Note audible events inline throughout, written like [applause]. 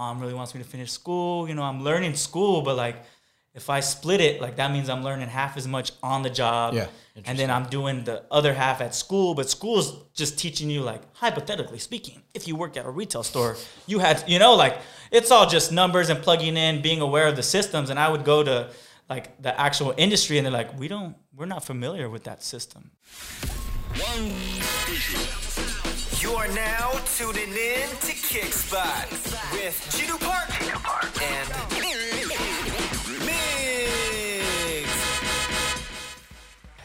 mom really wants me to finish school. You know, I'm learning school, but like if I split it, like that means I'm learning half as much on the job. Yeah, And then I'm doing the other half at school, but school's just teaching you like hypothetically speaking, if you work at a retail store, you had you know, like it's all just numbers and plugging in, being aware of the systems. And I would go to like the actual industry and they're like, We don't we're not familiar with that system. You are now tuning in to Kickspot with Gino Park, and Migs.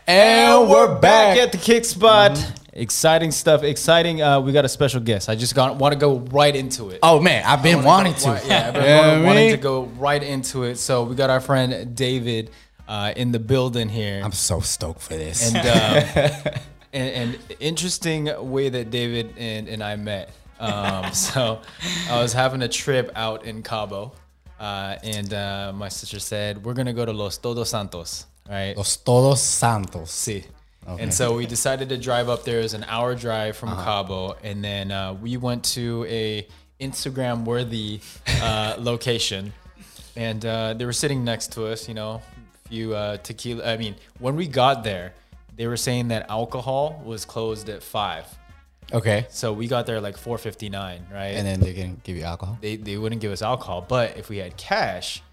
And we're back at the kick spot. Exciting stuff. Exciting. Uh, we got a special guest. I just got, want to go right into it. Oh man, I've been wanting to. Yeah, I've been wanting, wanting to go right into it. So we got our friend David uh, in the building here. I'm so stoked for this. and, uh, [laughs] and and interesting way that David and, and I met. Um, [laughs] so I was having a trip out in Cabo, uh, and uh, my sister said we're gonna go to Los Todos Santos, right? Los Todos Santos. See. And so we decided to drive up there. It was an hour drive from Cabo, and then uh, we went to a Instagram worthy uh, [laughs] location, and uh, they were sitting next to us. You know, a few uh, tequila. I mean, when we got there, they were saying that alcohol was closed at five. Okay. So we got there like four fifty nine, right? And then they can give you alcohol. they they wouldn't give us alcohol, but if we had cash,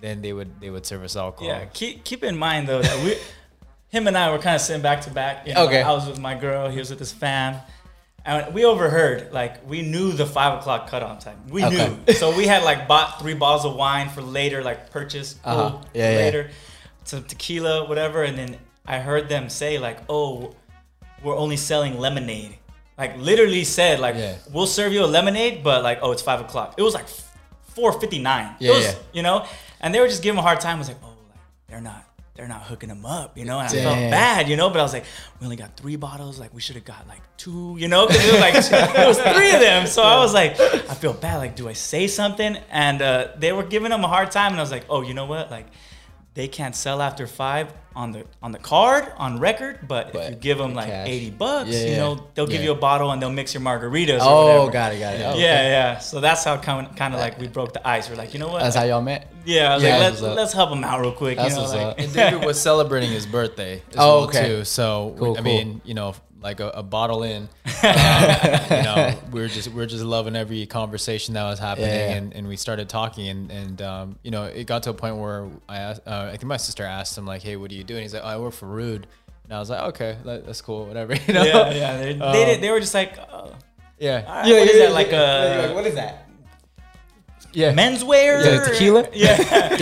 then they would they would serve us alcohol. Yeah, keep keep in mind though that we, [laughs] him and I were kind of sitting back to back. You know, Okay. I was with my girl, he was with his fam, and we overheard. Like we knew the five o'clock cutoff time. We Okay. knew, so we had like bought three bottles of wine for later, like purchase Uh-huh. Yeah, yeah. later, some tequila, whatever. And then I heard them say like, "Oh, we're only selling lemonade." Like literally said like, Yeah. "We'll serve you a lemonade, but like, oh, it's five o'clock." It was like four fifty nine. Yeah, was, yeah. You know, and they were just giving a hard time. I was like, "Oh, like they're not." They're not hooking them up, you know, and I felt bad, you know. But I was like, we only got three bottles. Like we should have got like two, you know, because it was like [laughs] it was three of them. So I was like, I feel bad. Like, do I say something? And uh, they were giving them a hard time, and I was like, oh, you know what? Like, they can't sell after five on the on the card on record, but, But if you give them like cash. eighty bucks, Yeah, you know, they'll give you a bottle and they'll mix your margaritas. Oh, whatever. got it, got it. Yeah, Okay. yeah. So that's how kind of, kind of like we broke the ice. We're like, you know what? That's how y'all met. yeah, I Yeah, like, let's let's help them out real quick. That's you know, what's like, up. And David was celebrating his birthday as Oh, well okay. too. So Cool, I cool. mean, you know, like a, a bottle in, uh, [laughs] you know, we're just we're just loving every conversation that was happening, Yeah. and, and we started talking, and and um, you know, it got to a point where I asked, uh, I think my sister asked him like, "Hey, what do you do?" And he's like, oh, "I work for Rhude," and I was like, "Okay, that, that's cool, whatever." [laughs] You know? yeah, yeah. They, Um, they, did, they were just like, uh, yeah, all right, what is that? Like a what is that? yeah. menswear? Yeah, tequila? [laughs] Yeah.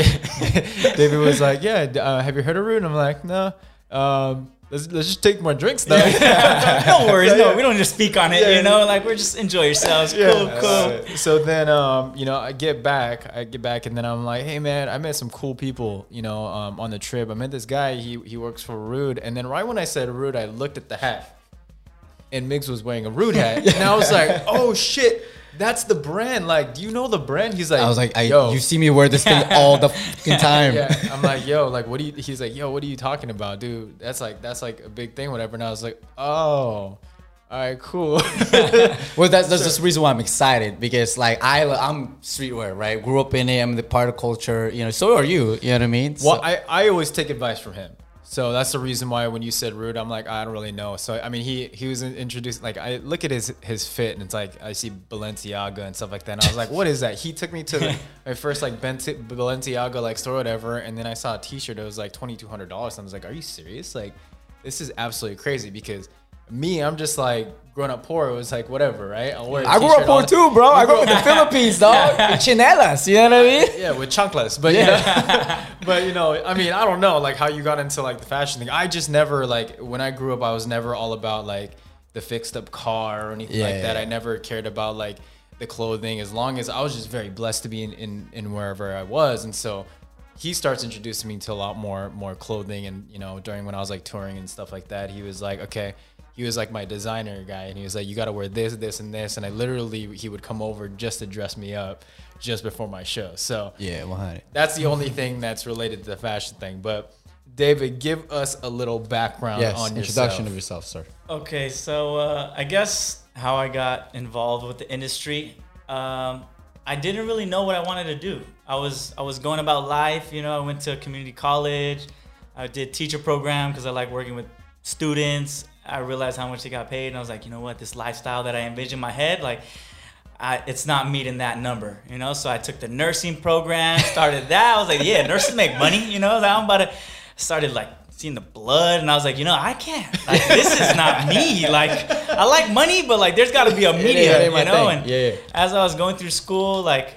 David was like, "Yeah, uh, have you heard of Rhude?" And I'm like, "No." Um, let's let's just take more drinks though. [laughs] no worries. No, we don't just speak on it. Yeah. You know, like we're just enjoy yourselves. Cool, cool. So then, um, you know, I get back, I get back, and then I'm like, hey man, I met some cool people, you know, um, on the trip. I met this guy. He he works for Rhude, and then right when I said Rhude, I looked at the hat, and Migs was wearing a Rhude hat, [laughs] and I was like, oh shit. That's the brand. Like, do you know the brand? He's like, I was like, I, yo, you see me wear this thing all the [laughs] fucking time. yeah. I'm like, yo, like, what do you? He's like, yo, what are you talking about, dude? That's like, that's like a big thing, whatever. And I was like, oh, all right, cool. [laughs] Well, that's, that's just the reason why I'm excited because like I I'm streetwear, right? Grew up in it. I'm the part of culture. You know, so are you. You know what I mean? Well, So- I, I always take advice from him. So that's the reason why when you said Rhude, I'm like, I don't really know. So I mean, he he was introduced. Like I look at his his fit, and it's like I see Balenciaga and stuff like that. And I was like, what is that? He took me to the, [laughs] my first like Bent- Balenciaga like store, or whatever. And then I saw a T-shirt. It was like twenty two hundred dollars. I was like, are you serious? Like, this is absolutely crazy because. Me, I'm just like growing up poor. It was like whatever, right? I'll wear I grew up poor too, bro. I grew up in the [laughs] Philippines, dog. With chinelas, you know what I mean? [laughs] yeah, with chunkless. But you know, [laughs] but you know, I mean, I don't know like how you got into like the fashion thing. I just never like when I grew up, I was never all about like the fixed up car or anything Yeah, like that. yeah. I never cared about like the clothing as long as I was just very blessed to be in, in, in wherever I was. And so he starts introducing me to a lot more more clothing and you know during when I was like touring and stuff like that he was like okay he was like my designer guy and he was like you got to wear this this and this and I literally he would come over just to dress me up just before my show so Yeah, 100. that's the only thing that's related to the fashion thing. But David, give us a little background Yes, on introduction yourself. of yourself, sir. Okay, so uh, I guess how I got involved with the industry. Um, I didn't really know what I wanted to do. I was I was going about life, you know. I went to a community college. I did teacher program because I like working with students. I realized how much they got paid, and I was like, you know what, this lifestyle that I envisioned in my head, like, I, it's not meeting that number, you know. So I took the nursing program, started [laughs] that. I was like, yeah, nurses make money, you know. I'm about to started like seeing the blood, and I was like, you know, I can't. Like, this is not [laughs] me. Like, I like money, but like, there's got to be a medium, you know. thing. And Yeah, yeah. as I was going through school, like.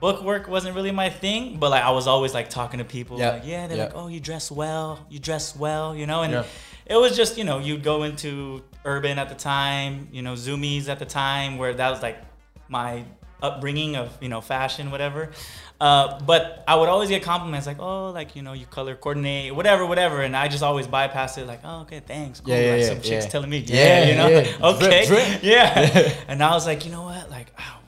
Book work wasn't really my thing, but like I was always like talking to people, Yeah, like yeah, they're yeah. like, oh, you dress well, you dress well, you know, and Yeah. it was just you know you'd go into urban at the time you know Zumiez at the time where that was like my upbringing of you know fashion whatever uh, but i would always get compliments like oh like you know you color coordinate whatever whatever and i just always bypass it like oh okay thanks cool. Yeah, yeah, like yeah, some chicks telling me Yeah, [laughs] you know yeah. okay Drip, drip. [laughs] yeah [laughs] and i was like you know what like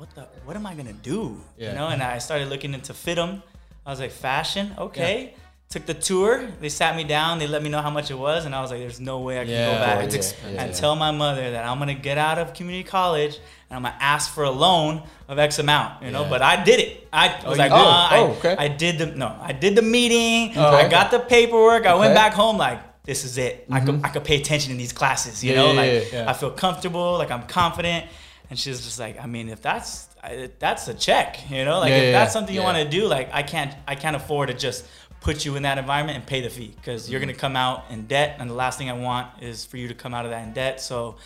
what the what am i gonna do Yeah. you know and i started looking into FIDM i was like fashion okay Took the tour. They sat me down. They let me know how much it was, and I was like, "There's no way I can Yeah, go back." yeah, yeah, and yeah. tell my mother that I'm gonna get out of community college and I'm gonna ask for a loan of X amount, you know. Yeah. But I did it. I was you like, uh, I, Oh, okay. I did the no, I did the meeting. Okay. I got the paperwork. I went back home like. This is it. I could I could pay attention in these classes, you Yeah, know. yeah, like yeah, yeah. I feel comfortable, like I'm confident. And she's just like, I mean, if that's I- that's a check, you know. Like Yeah, if yeah, that's something you want to do, like I can't I can't afford to just put you in that environment and pay the fee because you're Mm-hmm. gonna come out in debt, and the last thing I want is for you to come out of that in debt. So,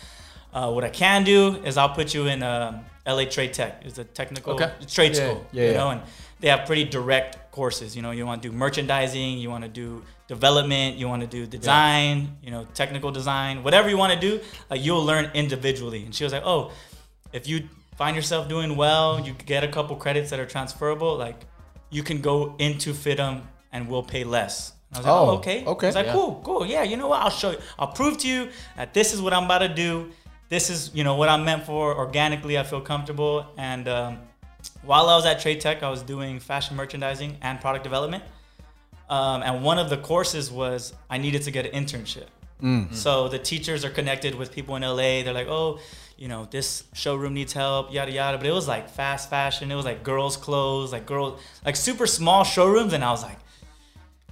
uh, what I can do is I'll put you in um, LA Trade Tech. It's a technical Okay. trade Yeah, school, yeah, you yeah. know, and they have pretty direct courses. You know, you want to do merchandising, you want to do development, you want to do design, you know, technical design, whatever you want to do, like you'll learn individually. And she was like, oh, if you find yourself doing well, you get a couple credits that are transferable, like you can go into FIDM and we'll pay less. I was like, oh, Oh, okay. okay. I was like, Yeah. cool, cool. Yeah, you know what? I'll show you. I'll prove to you that this is what I'm about to do. This is, you know, what I'm meant for. Organically, I feel comfortable. And um, while I was at Trade Tech, I was doing fashion merchandising and product development. Um, and one of the courses was I needed to get an internship. Mm. So the teachers are connected with people in LA. They're like, oh, you know, this showroom needs help, yada yada. But it was like fast fashion. It was like girls' clothes, like girls, like super small showrooms. And I was like,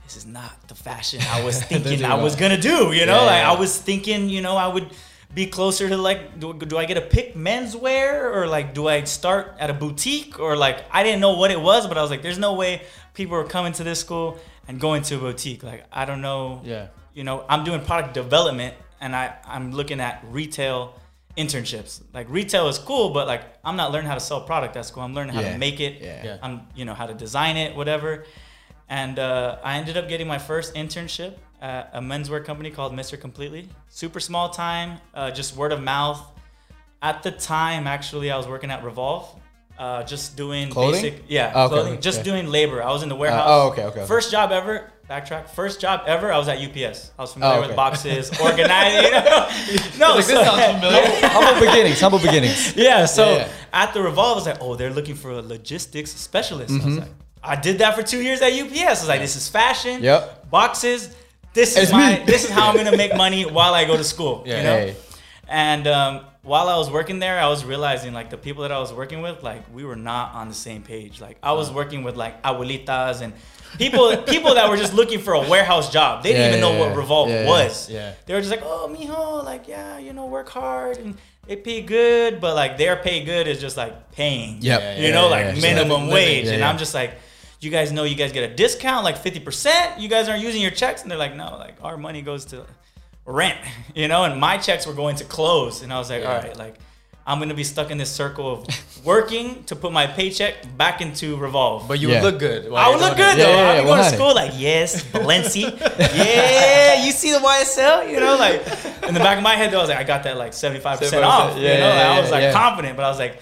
this is not the fashion I was [laughs] thinking I was gonna do. You know, Yeah, like yeah. I was thinking, you know, I would be closer to like, do, do I get to pick menswear or like, do I start at a boutique or like, I didn't know what it was, but I was like, there's no way people are coming to this school and going to a boutique. Like, I don't know. Yeah. You know, I'm doing product development and I I'm looking at retail internships. Like retail is cool, but like I'm not learning how to sell product at school. I'm learning how Yeah. to make it. Yeah. Yeah. I'm you know how to design it, whatever. And uh, I ended up getting my first internship at a menswear company called Mr. Completely. Super small time, uh, just word of mouth. At the time, actually, I was working at Revolve, uh, just doing Clothing? basic, yeah, Oh, okay, clothing, okay. just doing labor. I was in the warehouse. oh, okay, okay, okay. First job ever. Backtrack. First job ever. I was at UPS. I was familiar Oh, with boxes, [laughs] organizing. You know? No, Like, this sounds familiar. humble [laughs] beginnings. Humble beginnings. yeah, so Yeah, yeah. at the Revolve, I was like, oh, they're looking for a logistics specialist. I Mm-hmm. was like, I did that for two years at UPS. I was like, this is fashion, Yep. boxes. This is my, this is how I'm gonna make [laughs] money while I go to school. Yeah. you know. Hey. And um, while I was working there, I was realizing like the people that I was working with, like we were not on the same page. Like I was working with like abuelitas and people, people that were just looking for a warehouse job. They didn't Yeah, even know yeah, what yeah. Revolve Yeah, yeah. was. Yeah. They were just like, oh, mijo, like yeah, you know, work hard and they pay good, but like their pay good is just like paying. Yep. Yeah, You yeah, know, yeah, like yeah. minimum Living, wage. yeah, and yeah. I'm just like, you guys know you guys get a discount, like 50%. You guys aren't using your checks. And they're like, no, like our money goes to rent, [laughs] you know, and my checks were going to clothes. And I was like, Yeah. all right, like I'm gonna be stuck in this circle of working to put my paycheck back into Revolve. But you Yeah. would look good. I would look good it. though. Yeah, yeah, I'd yeah, be going to school like, yes, Balenci. yeah, you see the YSL, you know, like in the back of my head though, I was like, I got that like 75% 75%, off. yeah, you know, yeah, like, I was like yeah. confident, but I was like,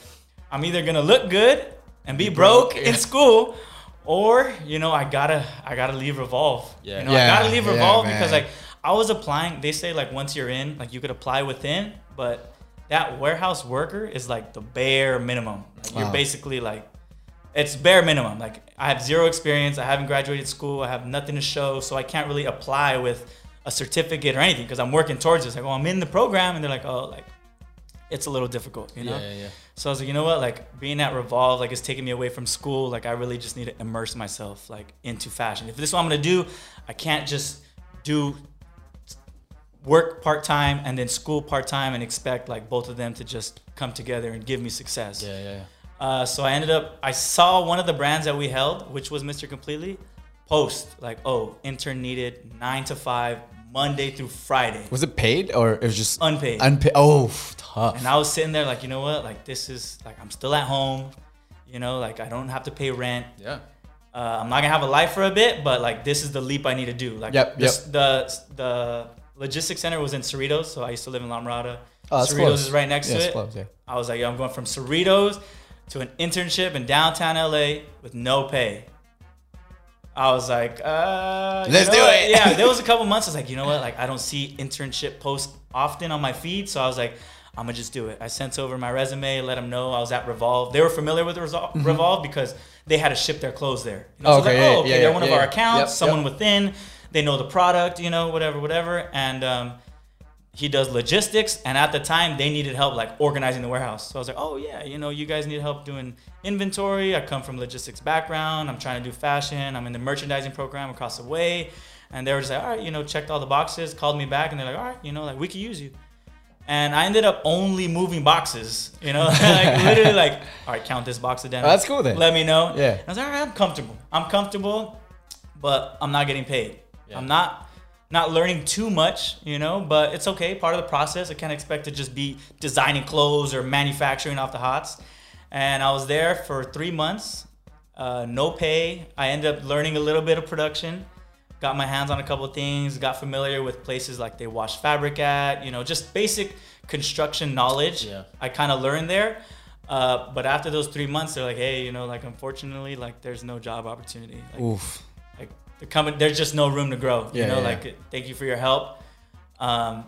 I'm either gonna look good and be broke in yeah. school, or you know, I gotta I gotta leave Revolve. Yeah. You know, Yeah, I gotta leave yeah, Revolve because like I was applying. They say like once you're in, like you could apply within, but that warehouse worker is like the bare minimum. Like you're basically like it's bare minimum. Like I have zero experience. I haven't graduated school. I have nothing to show, so I can't really apply with a certificate or anything because I'm working towards this. Like, oh, I'm in the program, and they're like, oh, like it's a little difficult, you know. Yeah, yeah, yeah. So I was like, you know what? Like being at Revolve, like it's taking me away from school. Like I really just need to immerse myself like into fashion. If this is what I'm gonna do, I can't just do work part time and then school part time and expect like both of them to just come together and give me success. Yeah, yeah. yeah. Uh, so I ended up, I saw one of the brands that we held, which was Mr. Completely, post like, oh, intern needed nine to five, Monday through Friday, Was it paid or it was just unpaid. unpaid? Oh, tough. and I was sitting there like, you know what? Like, this is like, I'm still at home, you know, like I don't have to pay rent. Yeah. Uh, I'm not gonna have a life for a bit, but like, this is the leap I need to do. Like, Yep, this, the the logistics center was in Cerritos, so I used to live in La Mirada. Oh, Cerritos close. is right next Yeah, to it. close, yeah. I was like, yo, I'm going from Cerritos to an internship in downtown LA with no pay. I was like, uh, Let's do what? it. Yeah, there was a [laughs] couple months. I was like, you know what? Like, I don't see internship posts often on my feed, so I was like, I'm gonna just do it. I sent over my resume, let them know I was at Revolve. They were familiar with Resol- Revolve because they had to ship their clothes there. You know, Oh, so I was okay, like, yeah, oh, okay, yeah, they're yeah, one of our accounts. Yep, someone yep. within, they know the product, you know, whatever, whatever. And um, he does logistics and at the time they needed help like organizing the warehouse. So i was like oh yeah you know you guys need help doing inventory. I come from logistics background. I'm trying to do fashion. I'm in the merchandising program across the way. And they were just like all right you know checked all the boxes called me back and they're like all right you know like we could use you. And i ended up only moving boxes you know [laughs] like literally like all right count this box of denim. Oh, that's cool then. let me know. Yeah. And i was like all right i'm comfortable. I'm comfortable but i'm not getting paid Yeah. i'm not not learning too much, you know, but it's okay. Part of the process. I can't expect to just be designing clothes or manufacturing off the hots. And I was there for three months, uh, no pay. I ended up learning a little bit of production, got my hands on a couple of things, got familiar with places like they wash fabric at, you know, just basic construction knowledge. Yeah. I kind of learned there. Uh, but after those three months, they're like, hey, you know, like unfortunately, like there's no job opportunity. Like, Oof. Like the company there's just no room to grow you know yeah, like thank you for your help um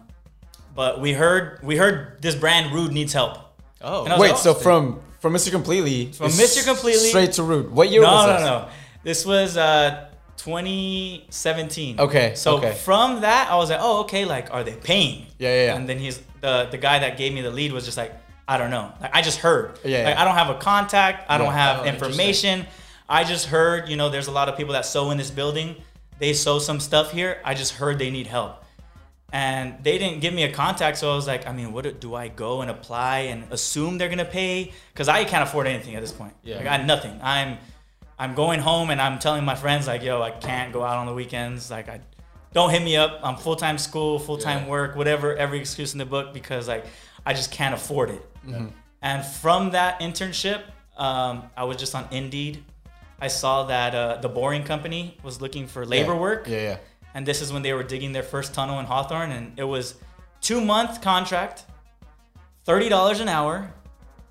but we heard we heard this brand Rhude needs help Oh. And I was Wait, like, so oh, from from Mr. Completely From Mr. Completely- straight to Rhude. What year no was no this? no this was uh 2017 Okay, so okay. from that i was like oh okay like are they paying Yeah, yeah, yeah. and then he's the the guy that gave me the lead was just like i don't know like i just heard Yeah, like yeah. i don't have a contact i don't have Oh, information i just heard you know there's a lot of people that sew in this building. They sew some stuff here. I just heard they need help. And they didn't give me a contact so i was like i mean what do- do i go and apply and assume they're gonna pay? Because i can't afford anything at this point. Yeah. like i had nothing. I'm i'm going home and i'm telling my friends like yo i can't go out on the weekends. Like i don't hit me up. I'm full-time school full-time Yeah. work whatever every excuse in the book because like i just can't afford it. Mm-hmm. and from that internship um, i was just on indeed i saw that uh, the boring company was looking for labor Yeah. work Yeah, yeah. and this is when they were digging their first tunnel in Hawthorne, and it was two month contract, thirty dollars an hour,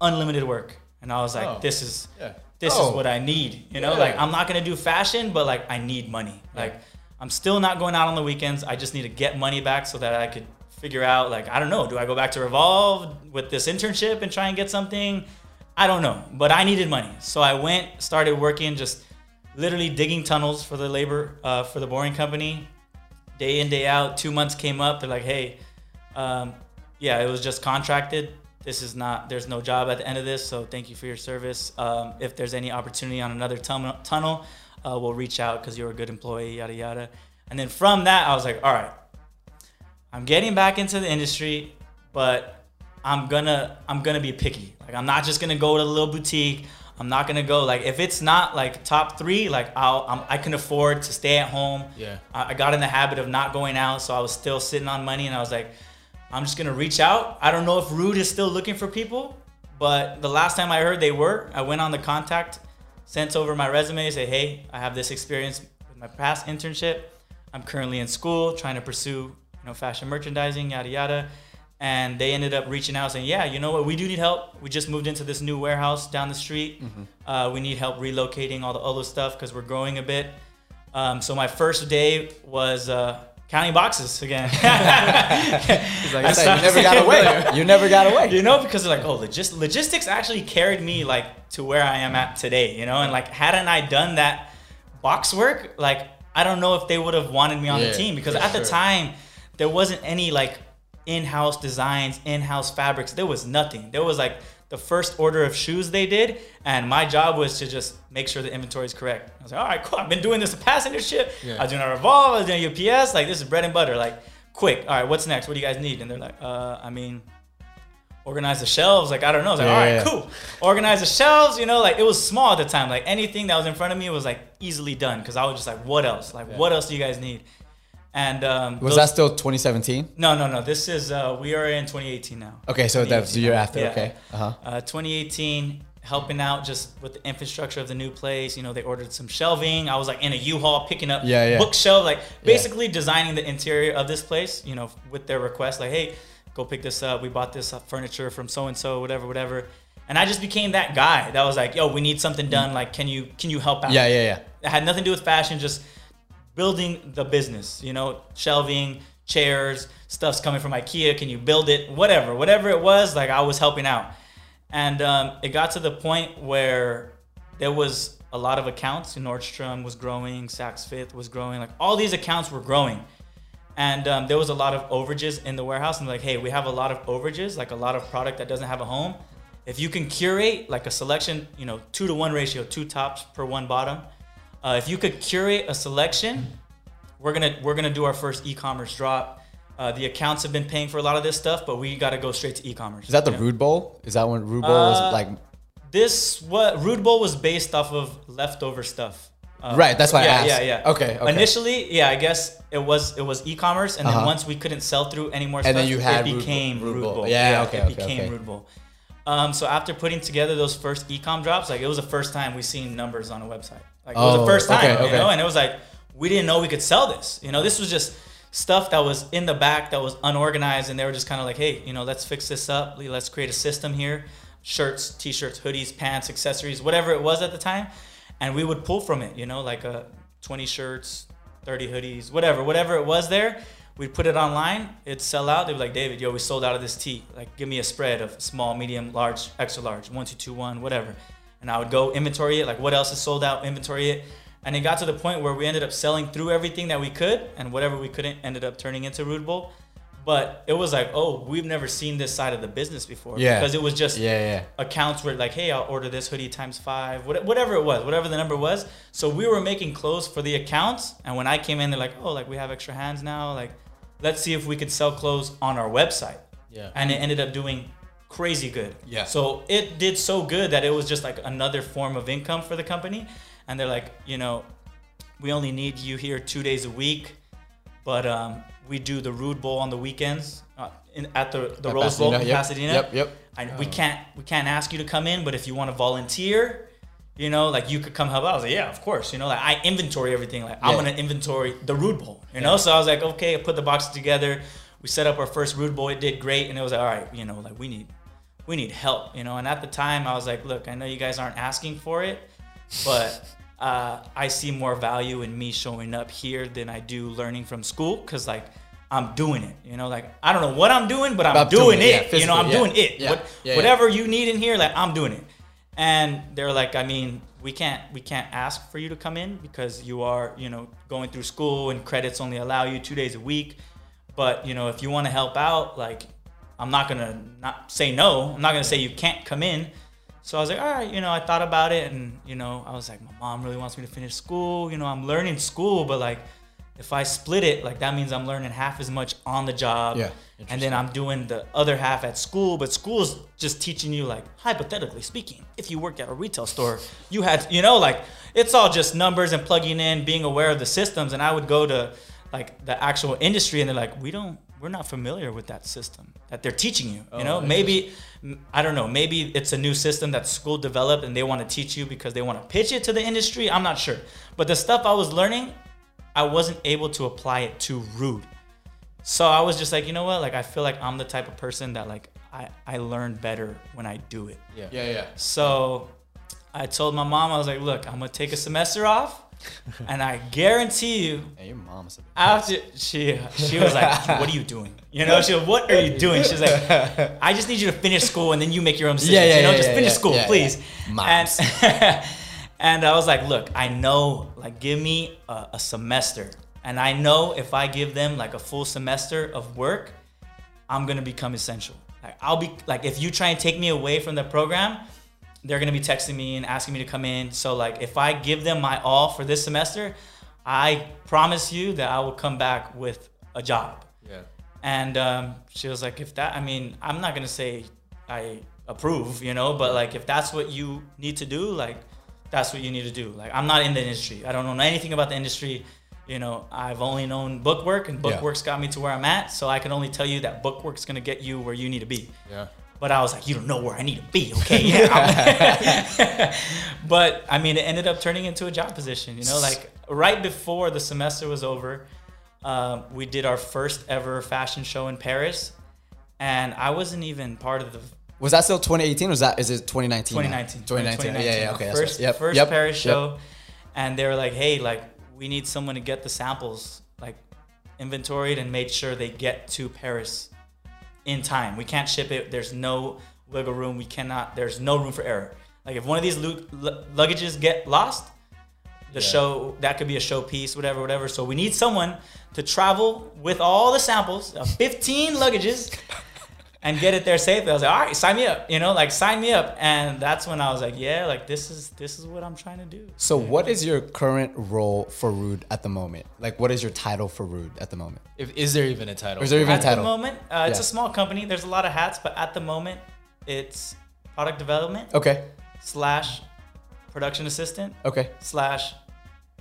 unlimited work, and I was like, Oh. this is Yeah. this Oh. is what I need, you know, Yeah. like I'm not gonna do fashion, but like I need money, like I'm still not going out on the weekends. I just need to get money back so that I could figure out, like I don't know, do I go back to Revolve with this internship and try and get something? I don't know, but I needed money, so I went, started working, just literally digging tunnels for the labor uh, for the boring company. Day in day out two months came up they're like hey um, yeah it was just contracted. This is not there's no job at the end of this so thank you for your service. Um, if there's any opportunity on another tunnel, uh, we'll reach out because you're a good employee yada yada. And then from that i was like all right i'm getting back into the industry but i'm gonna i'm gonna be picky. Like i'm not just gonna go to the little boutique. I'm not gonna go like if it's not like top three like i'll I'm, i can afford to stay at home. Yeah. I, I got in the habit of not going out so i was still sitting on money and i was like i'm just gonna reach out. I don't know if Rhude is still looking for people but the last time i heard they were i went on the contact sent over my resume say hey i have this experience with my past internship. I'm currently in school trying to pursue you know fashion merchandising yada yada and they ended up reaching out saying yeah you know what? We do need help. We just moved into this new warehouse down the street. Uh, we need help relocating all the other stuff because we're growing a bit. Um, so my first day was uh, counting boxes again. [laughs] Like I said, you never got away. [laughs] You never got away. you know, because like, oh, logis- logistics actually carried me like to where I am at today, you know, and like hadn't I done that box work, like I don't know if they would have wanted me on Yeah, the team because at the time there wasn't any like in-house designs, in-house fabrics. There was nothing. There was like the first order of shoes they did, and my job was to just make sure the inventory is correct. I was like, all right, cool. I've been doing this a passenger ship. Yeah. I was doing a revolve. I was doing UPS. Like this is bread and butter. Like quick. All right, what's next? What do you guys need? And they're like, uh, I mean, organize the shelves. Like I don't know. I was like, Yeah, all right, yeah. cool. Organize the shelves. You know, like it was small at the time. Like anything that was in front of me was like easily done because I was just like, what else? Like what else do you guys need? And um, Was those- that still 2017? no, no, no. This is uh, we are in 2018 now. Okay, so that's the year after. Yeah. Okay. Uh-huh. Uh, 2018, helping out just with the infrastructure of the new place. You know, they ordered some shelving. I was like in a U-Haul picking up Yeah, yeah. bookshelf, like basically designing the interior of this place. You know, with their request, like, hey, go pick this up. We bought this uh, furniture from so and so, whatever, whatever. And I just became that guy that was like, yo, we need something done. Like, can you can you help out? Yeah, yeah, yeah. It had nothing to do with fashion, just building the business, you know, shelving, chairs, stuff's coming from IKEA. Can you build it? Whatever, whatever it was, like I was helping out. And um, it got to the point where there was a lot of accounts. Nordstrom was growing, Saks Fifth was growing, like all these accounts were growing. And um, there was a lot of overages in the warehouse. And like, hey, we have a lot of overages, like a lot of product that doesn't have a home. If you can curate like a selection, you know, two to one ratio, two tops per one bottom. Uh, if you could curate a selection, we're gonna we're gonna do our first e-commerce drop. Uh, the accounts have been paying for a lot of this stuff, but we got to go straight to e-commerce. Is that the know? Rhude Bowl? Is that when Rhude Bowl Uh, was like? This what Rhude Bowl was based off of leftover stuff. Uh, Right, that's why I yeah, asked. Yeah, yeah. Okay, okay. Initially, yeah, I guess it was it was e-commerce, and Uh-huh. then once we couldn't sell through any more And stuff, then you had it became Rhude Rhude, Bowl. Bowl. Yeah, okay, it okay, became okay. Rhude Bowl. Um, so after putting together those first e-com drops, like it was the first time we seen numbers on a website. Like it was Oh, the first time, okay, you know, and it was like we didn't know we could sell this. You know, this was just stuff that was in the back that was unorganized, and they were just kind of like, hey, you know, let's fix this up. Let's create a system here: shirts, t-shirts, hoodies, pants, accessories, whatever it was at the time, and we would pull from it. You know, like uh, 20 shirts, 30 hoodies, whatever, whatever it was there. We'd put it online. It'd sell out. They'd be like, David, yo, we sold out of this tee. Like, give me a spread of small, medium, large, extra large, one, two, two, one, whatever. And I would go inventory it. Like, what else is sold out? Inventory it. And it got to the point where we ended up selling through everything that we could, and whatever we couldn't ended up turning into Rhude Bowl. But it was like, oh, we've never seen this side of the business before. Yeah. Because it was just Yeah, yeah. accounts were like, hey, I'll order this hoodie times five, whatever it was, whatever the number was. So we were making clothes for the accounts. And when I came in, they're like, oh, like we have extra hands now. Like, let's see if we could sell clothes on our website. Yeah. And it ended up doing crazy good. Yeah. So it did so good that it was just like another form of income for the company. And they're like, you know, we only need you here two days a week, but um, we do the Rhude Bowl on the weekends uh, in, at the, the At Rose Bowl in yep, Pasadena. yep, yep. I, we can't we can't ask you to come in, but if you want to volunteer, you know, like you could come help out. I was like, yeah, of course. You know, like I inventory everything. Like I'm gonna inventory the Rhude Bowl. You know, so I was like, okay, I put the boxes together. We set up our first Rhude Bowl. It did great, and it was like, all right, you know, like we need we need help. You know, and at the time I was like, look, I know you guys aren't asking for it, but uh, I see more value in me showing up here than I do learning from school because like. I'm doing it, you know. Like I don't know what I'm doing, but I'm, I'm doing, doing it, yeah, you know, I'm physically, doing it. Yeah, What, yeah, yeah. whatever you need in here, like I'm doing it. And they're like, I mean, we can't we can't ask for you to come in because you are, you know, going through school and credits only allow you two days a week. But you know, if you want to help out, like I'm not gonna not say no. I'm not gonna say you can't come in. So I was like, all right, you know, I thought about it, and you know, I was like, my mom really wants me to finish school. You know, I'm learning school, but like, if I split it, like that means I'm learning half as much on the job. Yeah, And then I'm doing the other half at school, but school's just teaching you like hypothetically speaking, if you worked at a retail store, you had you know like it's all just numbers and plugging in, being aware of the systems. And I would go to like the actual industry, and they're like, we don't, we're not familiar with that system that they're teaching you. You oh, know, maybe I don't know, maybe it's a new system that school developed and they want to teach you because they want to pitch it to the industry. I'm not sure, but the stuff I was learning, I wasn't able to apply it to Rhude. So I was just like, you know what? Like I feel like I'm the type of person that like I, I learn better when I do it. Yeah. Yeah, yeah. So I told my mom, I was like, look, I'm gonna take a semester off [laughs] and I guarantee you Hey, your mom's a after she she was like, what are you doing? You know, she was, what are you doing? She's like, I just need you to finish school and then you make your own decisions. Yeah, yeah, you know, yeah, just finish school, please. Moms. And [laughs] and I was like, look, I know, like, give me a, a semester, and I know if I give them like a full semester of work, I'm gonna become essential. Like I'll be like if you try and take me away from the program, they're gonna be texting me and asking me to come in. So like if I give them my all for this semester, I promise you that I will come back with a job. Yeah. And um, she was like, if that, I mean, I'm not gonna say I approve, you know, but like if that's what you need to do, like that's what you need to do. Like I'm not in the industry. I don't know anything about the industry. You know, I've only known bookwork, and Yeah. bookwork's got me to where I'm at. So I can only tell you that bookwork's gonna get you where you need to be. Yeah. But I was like, you don't know where I need to be, okay? [laughs] Yeah. [laughs] but I mean, it ended up turning into a job position. You know, like right before the semester was over, um, we did our first ever fashion show in Paris, and I wasn't even part of the Was that still 2018 or is that is it 2019? now? 2019. 2019. Yeah, yeah, okay. that's First, right. Yep, first yep, Paris yep. show, and they were like, "Hey, like we need someone to get the samples like inventoried and made sure they get to Paris in time. We can't ship it. There's no wiggle room. We cannot. There's no room for error. Like if one of these lu- lu- luggages get lost, the Yeah. show that could be a showpiece, whatever, whatever. So we need someone to travel with all the samples, uh, 15 luggages, and get it there safely. I was like, all right, sign me up. You know, like sign me up. And that's when I was like, yeah, like this is this is what I'm trying to do. So, what is your current role for Rhude at the moment? Like, what is your title for Rhude at the moment? If, is there even a title? Or is there even a title? at title? the moment, uh, it's a small company. There's a lot of hats, but at the moment, it's product development Okay. slash production assistant Okay. slash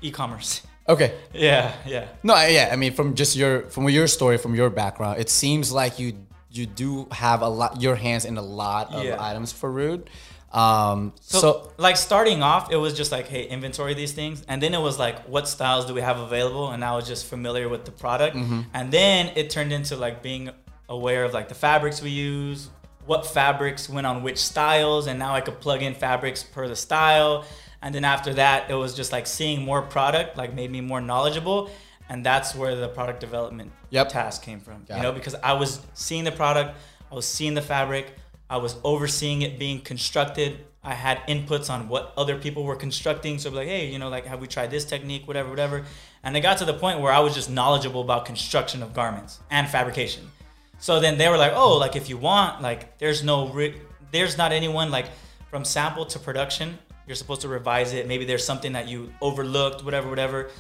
e-commerce. Okay. [laughs] Yeah, yeah. No, yeah. I mean, from just your from your story, from your background, it seems like you you do have a lot your hands in a lot of Yeah. items for Rhude. Um, So, so, like starting off, it was just like, hey, inventory these things, and then it was like, what styles do we have available? And I was just familiar with the product, Mm-hmm. and then it turned into like being aware of like the fabrics we use, what fabrics went on which styles, and now I could plug in fabrics per the style. And then after that, it was just like seeing more product, like made me more knowledgeable, and that's where the product development Yep. task came from. Got you know, it. because I was seeing the product, I was seeing the fabric, I was overseeing it being constructed. I had inputs on what other people were constructing. So like, hey, you know, like have we tried this technique, whatever, whatever. And it got to the point where I was just knowledgeable about construction of garments and fabrication. So then they were like, oh, like if you want, like there's no, re- there's not anyone like from sample to production. You're supposed to revise it. Maybe there's something that you overlooked, whatever, whatever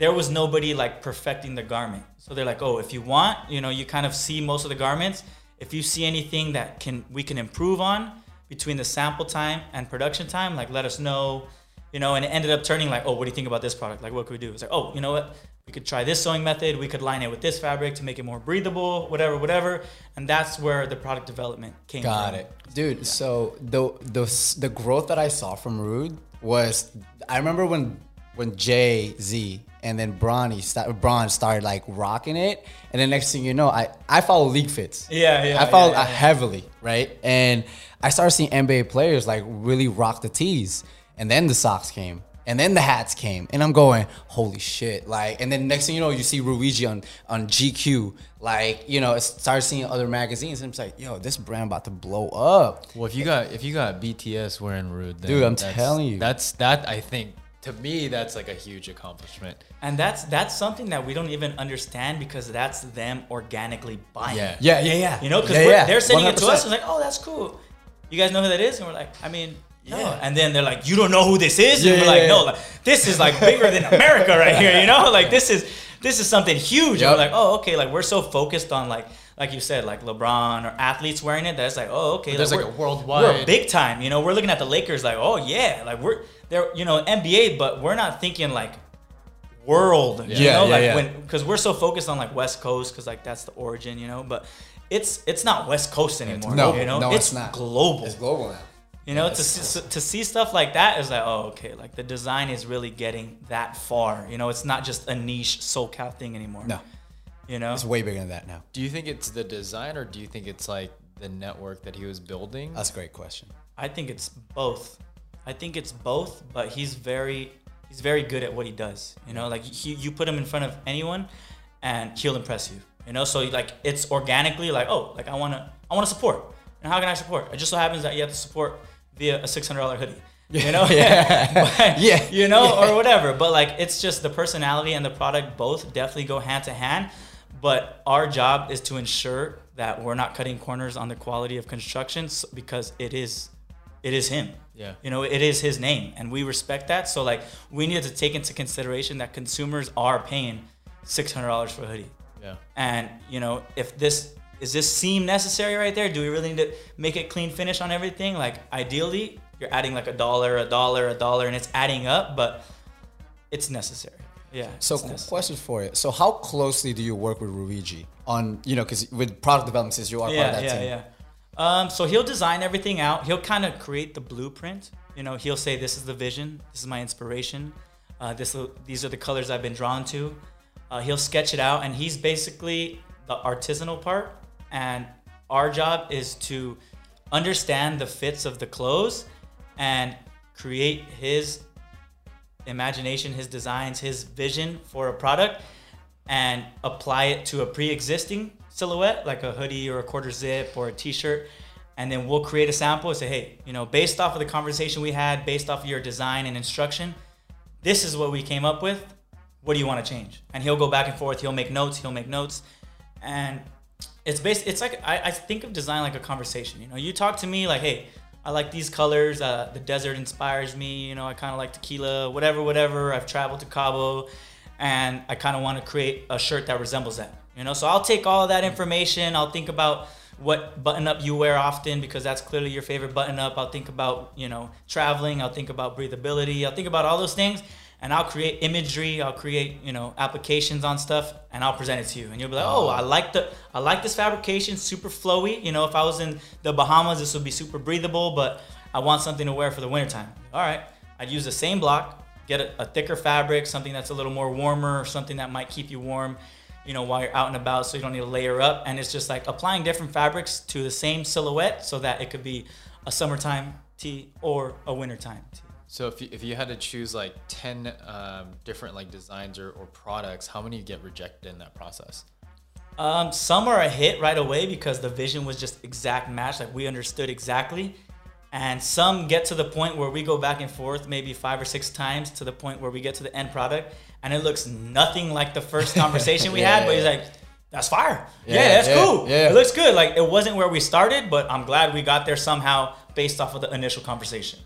there was nobody like perfecting the garment. So they're like, oh, if you want, you know, you kind of see most of the garments. If you see anything that can we can improve on between the sample time and production time, like let us know. You know, and it ended up turning like, oh, what do you think about this product? Like, what could we do? It's like, oh, you know what? We could try this sewing method. We could line it with this fabric to make it more breathable, whatever, whatever. And that's where the product development came from. got it, dude. So the the the growth that I saw from Rhude was I remember when when Jay Z and then Bronny start, Braun started like rocking it, and then next thing you know, I I follow League Fits. Yeah, yeah, I follow yeah, uh, yeah. heavily, right? And I started seeing NBA players like really rock the tees, and then the socks came. And then the hats came, and I'm going, holy shit! Like, and then next thing you know, you see Rhuigi on on GQ, like, you know, start seeing other magazines, and it's like, yo, this brand about to blow up. Well, if you got if you got BTS wearing Rhude, then Dude, I'm telling you. that's that. I think to me, that's like a huge accomplishment. And that's that's something that we don't even understand because that's them organically buying. Yeah. Yeah, yeah, yeah. You know, because yeah, yeah. they're sending it to us. 100%. Like, oh, that's cool. You guys know who that is? And we're like, I mean, no. Yeah. And then they're like, you don't know who this is? And we're like, no, like, this is like bigger than America right here. You know, [laughs] like this is this is something huge. Yep. And we're like, oh, okay. Like we're so focused on like like you said, like LeBron or athletes wearing it. That's like, oh, okay. There's like we're- a worldwide- We're big time. You know, we're looking at the Lakers like, oh yeah, like we're they're you know NBA, but we're not thinking like world. You Yeah, know, yeah, like yeah. when because we're so focused on like West Coast because like that's the origin, you know. But it's it's not West Coast anymore. No, you know, no, it's, it's not. global. It's global now. You know, to see, to see stuff like that is like, oh, okay, like the design is really getting that far. You know, it's not just a niche SoCal thing anymore. No, you know, it's way bigger than that now. Do you think it's the design, or do you think it's like the network that he was building? That's a great question. I think it's both. I think it's both, but he's very he's very good at what he does. You know, like he, you put him in front of anyone, and he'll impress you. You know, so like it's organically like oh like I wanna I wanna support. And how can I support? It just so happens that you have to support via a six hundred dollar hoodie. You know, [laughs] Yeah. [laughs] But, [laughs] Yeah. you know, Yeah. or whatever. But like it's just the personality and the product both definitely go hand to hand. But our job is to ensure that we're not cutting corners on the quality of construction because it is it is him. Yeah. You know, it is his name and we respect that. So like we need to take into consideration that consumers are paying $600 for a hoodie. Yeah. And you know, if this is this seam necessary right there? Do we really need to make it clean finish on everything? Like ideally, you're adding like a dollar, a dollar, a dollar, and it's adding up, but it's necessary. Yeah. So, question for you. So, how closely do you work with Rhuigi on, you know, because with product development, since you are part of yeah, that yeah, team? yeah. Um, so he'll design everything out. He'll kind of create the blueprint. You know, he'll say, "This is the vision. This is my inspiration. Uh, this these are the colors I've been drawn to." Uh, he'll sketch it out, and he's basically the artisanal part. And our job is to understand the fits of the clothes and create his imagination, his designs, his vision for a product and apply it to a pre-existing silhouette like a hoodie or a quarter zip or a t-shirt. And then we'll create a sample and say hey you know based off of the conversation we had based off of your design and instruction this is what we came up with. What do you want to change? And he'll go back and forth. He'll make notes. He'll make notes. And it's based it's like I, I think of design like a conversation. You know you talk to me like hey i like these colors uh, the desert inspires me you know i kind of like tequila whatever whatever i've traveled to cabo and i kind of want to create a shirt that resembles that you know? So i'll take all that information i'll think about what button up you wear often because that's clearly your favorite button up. I'll think about you know traveling i'll think about breathability i'll think about all those things and I'll create imagery, I'll create, you know, applications on stuff and I'll present it to you. And you'll be like, "Oh, I like the I like this fabrication, super flowy. You know, if I was in the Bahamas, this would be super breathable, but I want something to wear for the wintertime." All right. I'd use the same block, get a, a thicker fabric, something that's a little more warmer, or something that might keep you warm, you know, while you're out and about so you don't need to layer up. And it's just like applying different fabrics to the same silhouette so that it could be a summertime tee or a wintertime tee. So if you, if you had to choose like 10 um, different like designs or, or products, how many get rejected in that process? Um, some are a hit right away because the vision was just exact match, like we understood exactly. And some get to the point where we go back and forth maybe five or six times to the point where we get to the end product and it looks nothing like the first conversation [laughs] we Yeah, had. But he's like, that's fire. Yeah, Yeah, that's yeah, cool. yeah. It looks good. Like it wasn't where we started, but I'm glad we got there somehow based off of the initial conversation.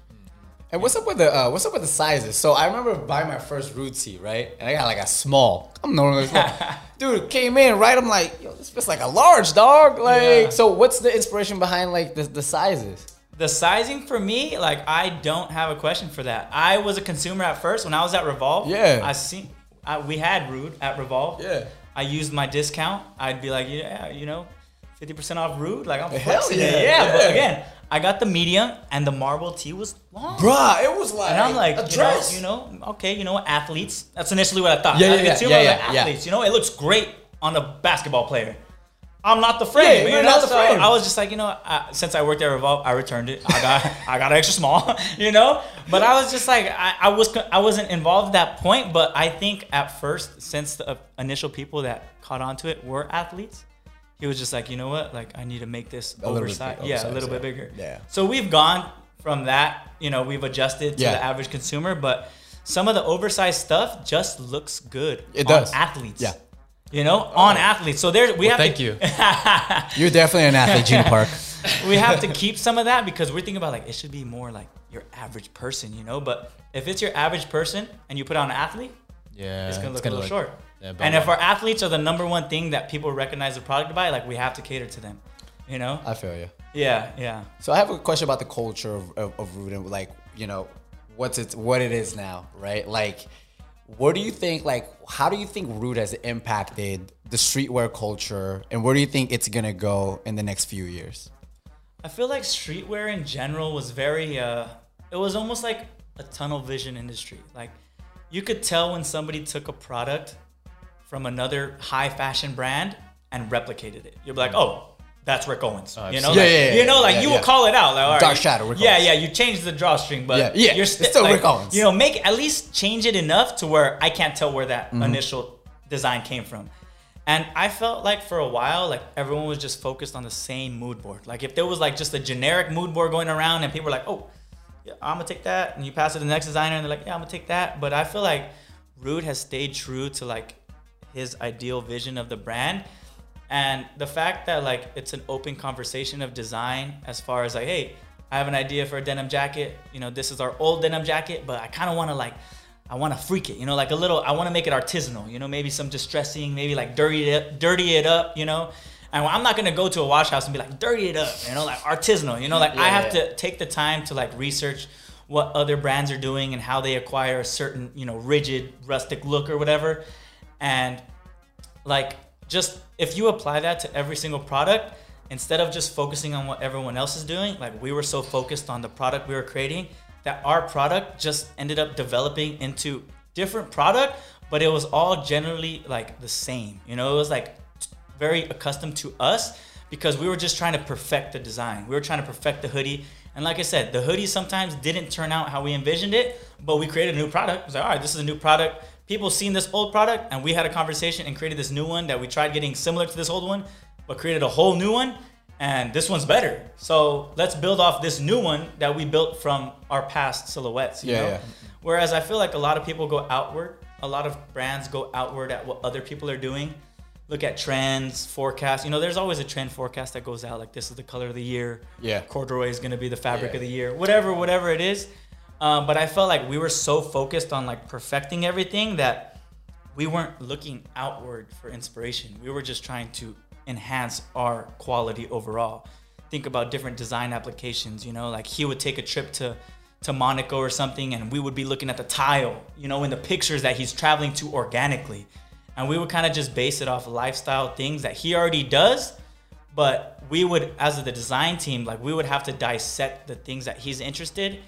And what's up with the uh, what's up with the sizes? So I remember buying my first Rhude tee, right? And I got like a small. I'm normally small. [laughs] Dude came in right. I'm like, yo, this fits like a large dog. Like, Yeah. so what's the inspiration behind like the, the sizes? The sizing for me, like I don't have a question for that. I was a consumer at first when I was at Revolve. Yeah. I seen I, we had Rhude at Revolve. Yeah. I used my discount. I'd be like, yeah, you know, fifty percent off Rhude. Like I'm Hell flexing yeah. Yeah, but again, I got the medium and the marble tee was long. Bruh, it was like And I'm like, a you know, dress. you know, okay, you know athletes. That's initially what I thought. Yeah, As a yeah, yeah, yeah, I yeah, like, yeah. athletes. You know, it looks great on a basketball player. I'm not the frame. Yeah, you you're know? not the So frame. I was just like, you know, I, since I worked at Revolve, I returned it. I got, [laughs] I got extra small, [laughs] you know. But I was just like, I, I was, I wasn't involved at that point. But I think at first, since the initial people that caught on to it were athletes, he was just like, you know what, like I need to make this A bit oversized, big- yeah, a little bit bigger. Yeah. So we've gone from that, you know, we've adjusted to Yeah. the average consumer, but some of the oversized stuff just looks good. It on does. athletes. Yeah. You know, on oh. athletes. So there we Well, have thank to, you. [laughs] You're definitely an athlete, Gino Park. [laughs] we have to keep some of that because we're thinking about like it should be more like your average person, you know. But if it's your average person and you put on an athlete, Yeah. it's gonna look a little short. Yeah, but and if our athletes are the number one thing that people recognize the product by, like we have to cater to them. You know? I feel you. Yeah, yeah. So I have a question about the culture of, of, of Rhude and like, you know, what's it what it is now, right? Like what do you think like how do you think Rhude has impacted the streetwear culture and where do you think it's gonna go in the next few years? I feel like streetwear in general was very uh it was almost like a tunnel vision industry. Like you could tell when somebody took a product from another high fashion brand and replicated it. You'll be like, "Oh, that's Rick Owens." I've you know, seen like, Yeah, yeah, yeah, you know, like yeah, you yeah. will call it out. Like, right, Dark Shadow, Rick yeah, Owens. yeah. You changed the drawstring, but Yeah, yeah, you're sti- still like, Rick Owens. You know, make at least change it enough to where I can't tell where that Mm-hmm. initial design came from. And I felt like for a while, like everyone was just focused on the same mood board. Like if there was like just a generic mood board going around and people were like, oh, yeah, I'm gonna take that, and you pass it to the next designer, and they're like, yeah, I'm gonna take that. But I feel like Rhude has stayed true to like his ideal vision of the brand, And the fact that like it's an open conversation of design as far as like, hey, I have an idea for a denim jacket. You know, this is our old denim jacket, but I kind of want to like, I want to freak it. You know, like a little. I want to make it artisanal. You know, maybe some distressing, maybe like dirty it, dirty it up. You know. And I'm not gonna go to a wash house and be like, dirty it up, you know, like artisanal, you know, like I have to take the time to like research what other brands are doing and how they acquire a certain, you know, rigid, rustic look or whatever. And like just if you apply that to every single product instead of just focusing on what everyone else is doing like we were so focused on the product we were creating that our product just ended up developing into different product but it was all generally like the same you know? It was like very accustomed to us because we were just trying to perfect the design. We were trying to perfect the hoodie. And like i said the hoodie sometimes didn't turn out how we envisioned it but we created a new product. It was like all right this is a new product people seen this old product and we had a conversation and created this new one that we tried getting similar to this old one, but created a whole new one. And this one's better. So let's build off this new one that we built from our past silhouettes. You Yeah, know? yeah. Whereas I feel like a lot of people go outward. A lot of brands go outward at what other people are doing. Look at trends, forecasts. You know, there's always a trend forecast that goes out like this is the color of the year. Yeah. Corduroy is gonna be the fabric Yeah. of the year. Whatever, whatever it is. Um, but I felt like we were so focused on like perfecting everything that we weren't looking outward for inspiration. We were just trying to enhance our quality overall. Think about different design applications, you know, like he would take a trip to to Monaco or something and we would be looking at the tile, you know, in the pictures that he's traveling to organically. And we would kind of just base it off lifestyle things that he already does, but we would as the design team, like we would have to dissect the things that he's interested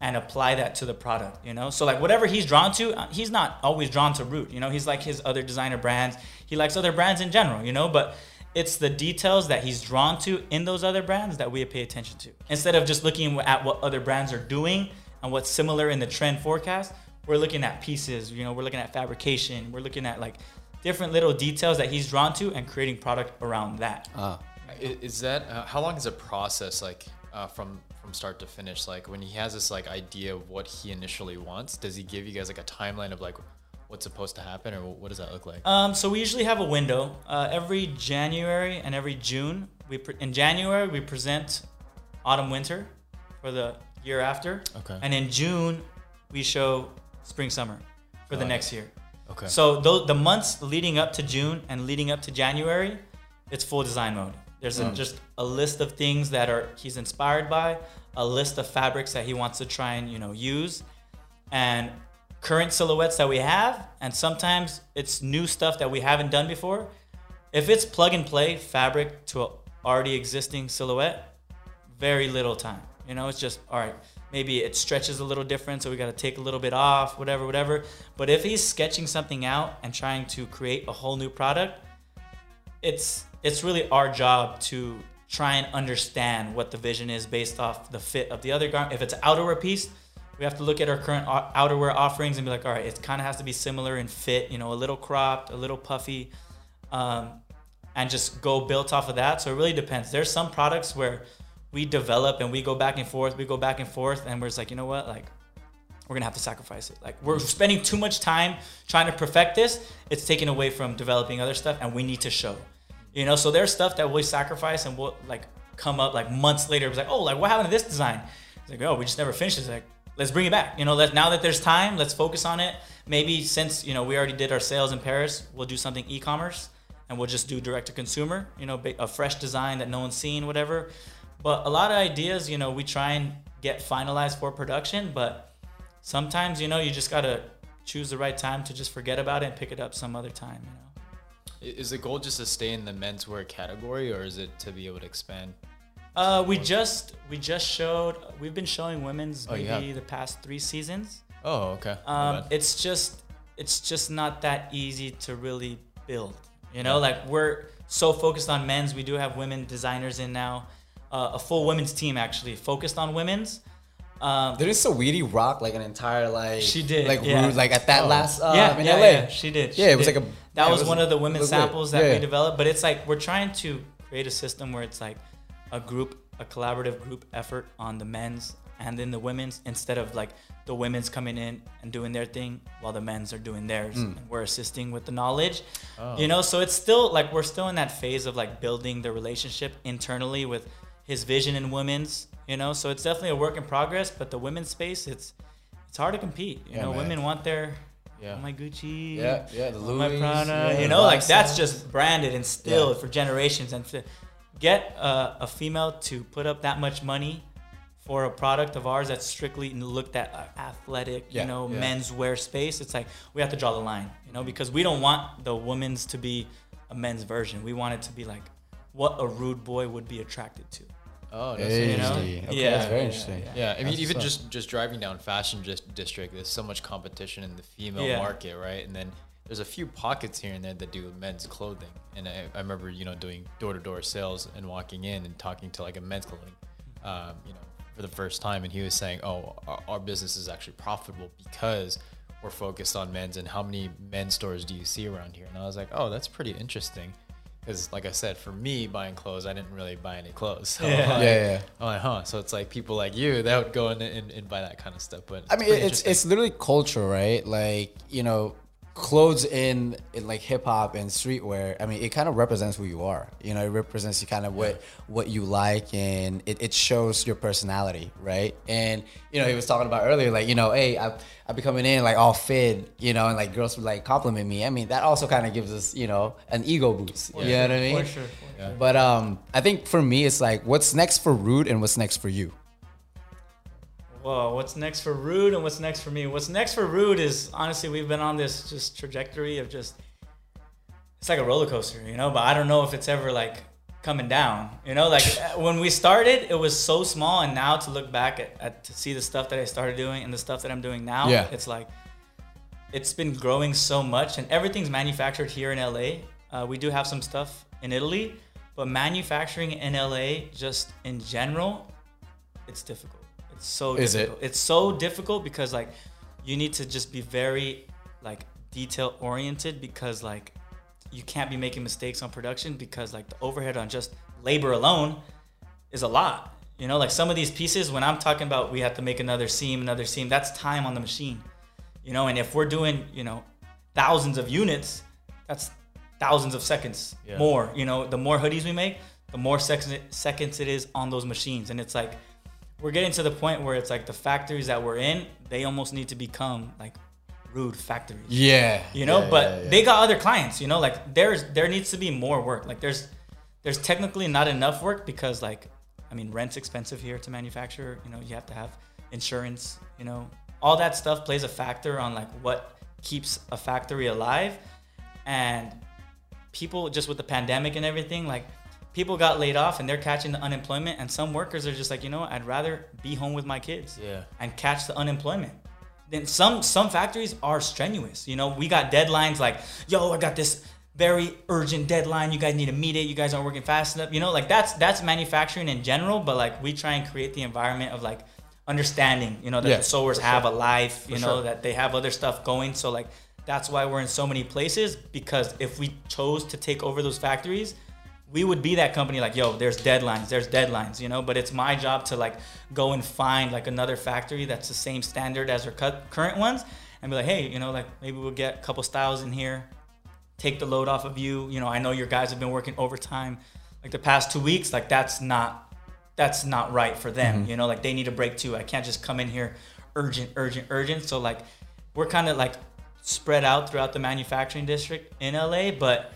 and apply that to the product, you know? So like whatever he's drawn to, uh, he's not always drawn to root, you know? He's like his other designer brands. He likes other brands in general, you know? But it's the details that he's drawn to in those other brands that we pay attention to. Instead of just looking at what other brands are doing and what's similar in the trend forecast, we're looking at pieces, you know, we're looking at fabrication, we're looking at like different little details that he's drawn to and creating product around that. Ah. Is that uh, how long is a process like uh, from from start to finish? Like when he has this like idea of what he initially wants, does he give you guys like a timeline of like what's supposed to happen, or what does that look like? Um, so we usually have a window uh, every January and every June. We pre- in January we present autumn winter for the year after. Okay. And in June we show spring summer for the it. next year. Okay. So those, the months leading up to June and leading up to January, it's full design mode. There's a, um, just a list of things that are he's inspired by, a list of fabrics that he wants to try and you know use, and current silhouettes that we have, and sometimes it's new stuff that we haven't done before. If it's plug and play fabric to a already existing silhouette, very little time. You know, it's just all right. Maybe it stretches a little different, so we got to take a little bit off, whatever, whatever. But if he's sketching something out and trying to create a whole new product, it's it's really our job to try and understand what the vision is based off the fit of the other garment. If it's an outerwear piece, we have to look at our current outerwear offerings and be like, all right, it kind of has to be similar in fit, you know, a little cropped, a little puffy, um, and just go built off of that. So it really depends. There's some products where we develop and we go back and forth, we go back and forth, and we're just like, you know what, like we're gonna have to sacrifice it. Like we're spending too much time trying to perfect this. It's taken away from developing other stuff, and we need to show. You know, so there's stuff that we sacrifice and we'll like come up like months later. It's like, oh, like what happened to this design? It's like, oh, we just never finished. It's like, let's bring it back. You know, let now that there's time, let's focus on it. Maybe since you know we already did our sales in Paris, we'll do something e-commerce and we'll just do direct to consumer. You know, a fresh design that no one's seen, whatever. But a lot of ideas, you know, we try and get finalized for production, but sometimes you know you just gotta choose the right time to just forget about it and pick it up some other time. You know. Is the goal just to stay in the menswear category, or is it to be able to expand? Uh, we just we just showed. We've been showing women's Oh, maybe the past three seasons. Oh, okay. Um, it's just it's just not that easy to really build. You know, like we're so focused on men's. We do have women designers in now. Uh, a full women's team actually focused on women's. Um, Didn't Saweetie rock like an entire like She did, like yeah. route, like at that Oh. last uh, yeah, in yeah, LA. yeah, she did. Yeah, she it was did. like a- that was, was- one of the looked samples that we developed. But it's like we're trying to create a system where it's like a group, a collaborative group effort on the men's and then the women's instead of like the women's coming in and doing their thing while the men's are doing theirs and we're assisting with the knowledge you know so it's still like we're still in that phase of like building the relationship internally with his vision in women's you know so it's definitely a work in progress but the women's space it's it's hard to compete you Yeah, know man. women want their Yeah. oh my gucci Yeah, yeah, the oh my Louis, Prada, yeah, you know like that's just branded and still Yeah. for generations and to get a, a female to put up that much money for a product of ours that's strictly looked at uh, athletic, you know, yeah. men's wear space. It's like we have to draw the line, you know, because we don't want the women's to be a men's version. We want it to be like what a rude boy would be attracted to. Oh, that's Hey, You know? okay, Yeah, that's very yeah, interesting. yeah. Yeah, I mean, That's even what's just just driving down Fashion Dis- District, there's so much competition in the female Yeah. market, right? And then there's a few pockets here and there that do men's clothing. And I, I remember, you know, doing door to door sales and walking in and talking to like a men's clothing, um, you know, for the first time, and he was saying, "Oh, our, our business is actually profitable because." We're focused on men's, and how many men's stores do you see around here? And I was like, "Oh, that's pretty interesting," because, like I said, for me buying clothes, I didn't really buy any clothes. So Yeah. like, Yeah, yeah. I'm like, huh. So it's like people like you that would go in and, and buy that kind of stuff. But I mean, it's it's literally culture, right? Like you know, clothes in, in like hip hop and streetwear. I mean, it kind of represents who you are. You know, it represents you kind of what what you like, and it, it shows your personality, right? And you know, he was talking about earlier, like you know, hey, I I be coming in like all fit, you know, and like girls would like compliment me. I mean, that also kind of gives us, you know, an ego boost. you know what I mean? For sure. For sure. But um, I think for me, it's like, what's next for Rhude and what's next for you? Whoa, what's next for Rhude and what's next for me? What's next for Rhude is honestly we've been on this just trajectory of just it's like a roller coaster, you know, but I don't know if it's ever like coming down. You know, like when we started, it was so small and now to look back at, at to see the stuff that I started doing and the stuff that I'm doing now, Yeah. it's like it's been growing so much and everything's manufactured here in LA. Uh, we do have some stuff in Italy, but manufacturing in LA just in general, it's difficult. It's so Is it? It's so difficult because like you need to just be very like detail oriented because like you can't be making mistakes on production because like the overhead on just labor alone is a lot. You know, like some of these pieces when I'm talking about we have to make another seam, another seam, that's time on the machine. You know, and if we're doing, you know, thousands of units, that's thousands of seconds Yeah. more. You know, the more hoodies we make, the more seconds seconds it is on those machines. And it's like we're getting to the point where it's like the factories that we're in, they almost need to become like Rhude factories Yeah. you know Yeah, but yeah, yeah. they got other clients you know like there's there needs to be more work like there's there's technically not enough work because like i mean rent's expensive here to manufacture you know you have to have insurance you know all that stuff plays a factor on like what keeps a factory alive and people just with the pandemic and everything like people got laid off and they're catching the unemployment and some workers are just like you know what i'd rather be home with my kids Yeah. and catch the unemployment. Then some some factories are strenuous you know? We got deadlines like yo i got this very urgent deadline you guys need to meet it you guys aren't working fast enough you know? Like that's that's manufacturing in general but like we try and create the environment of like understanding you know that Yeah, the sewers have a life you know sure. that they have other stuff going. So like that's why we're in so many places because if we chose to take over those factories we would be that company like yo there's deadlines there's deadlines you know? But it's my job to like go and find like another factory that's the same standard as our cu- current ones and be like hey you know like maybe we'll get a couple styles in here take the load off of you. You know i know your guys have been working overtime. Like the past two weeks like that's not that's not right for them mm-hmm. you know? Like they need a break too. I can't just come in here urgent urgent urgent. So like we're kind of like spread out throughout the manufacturing district in la but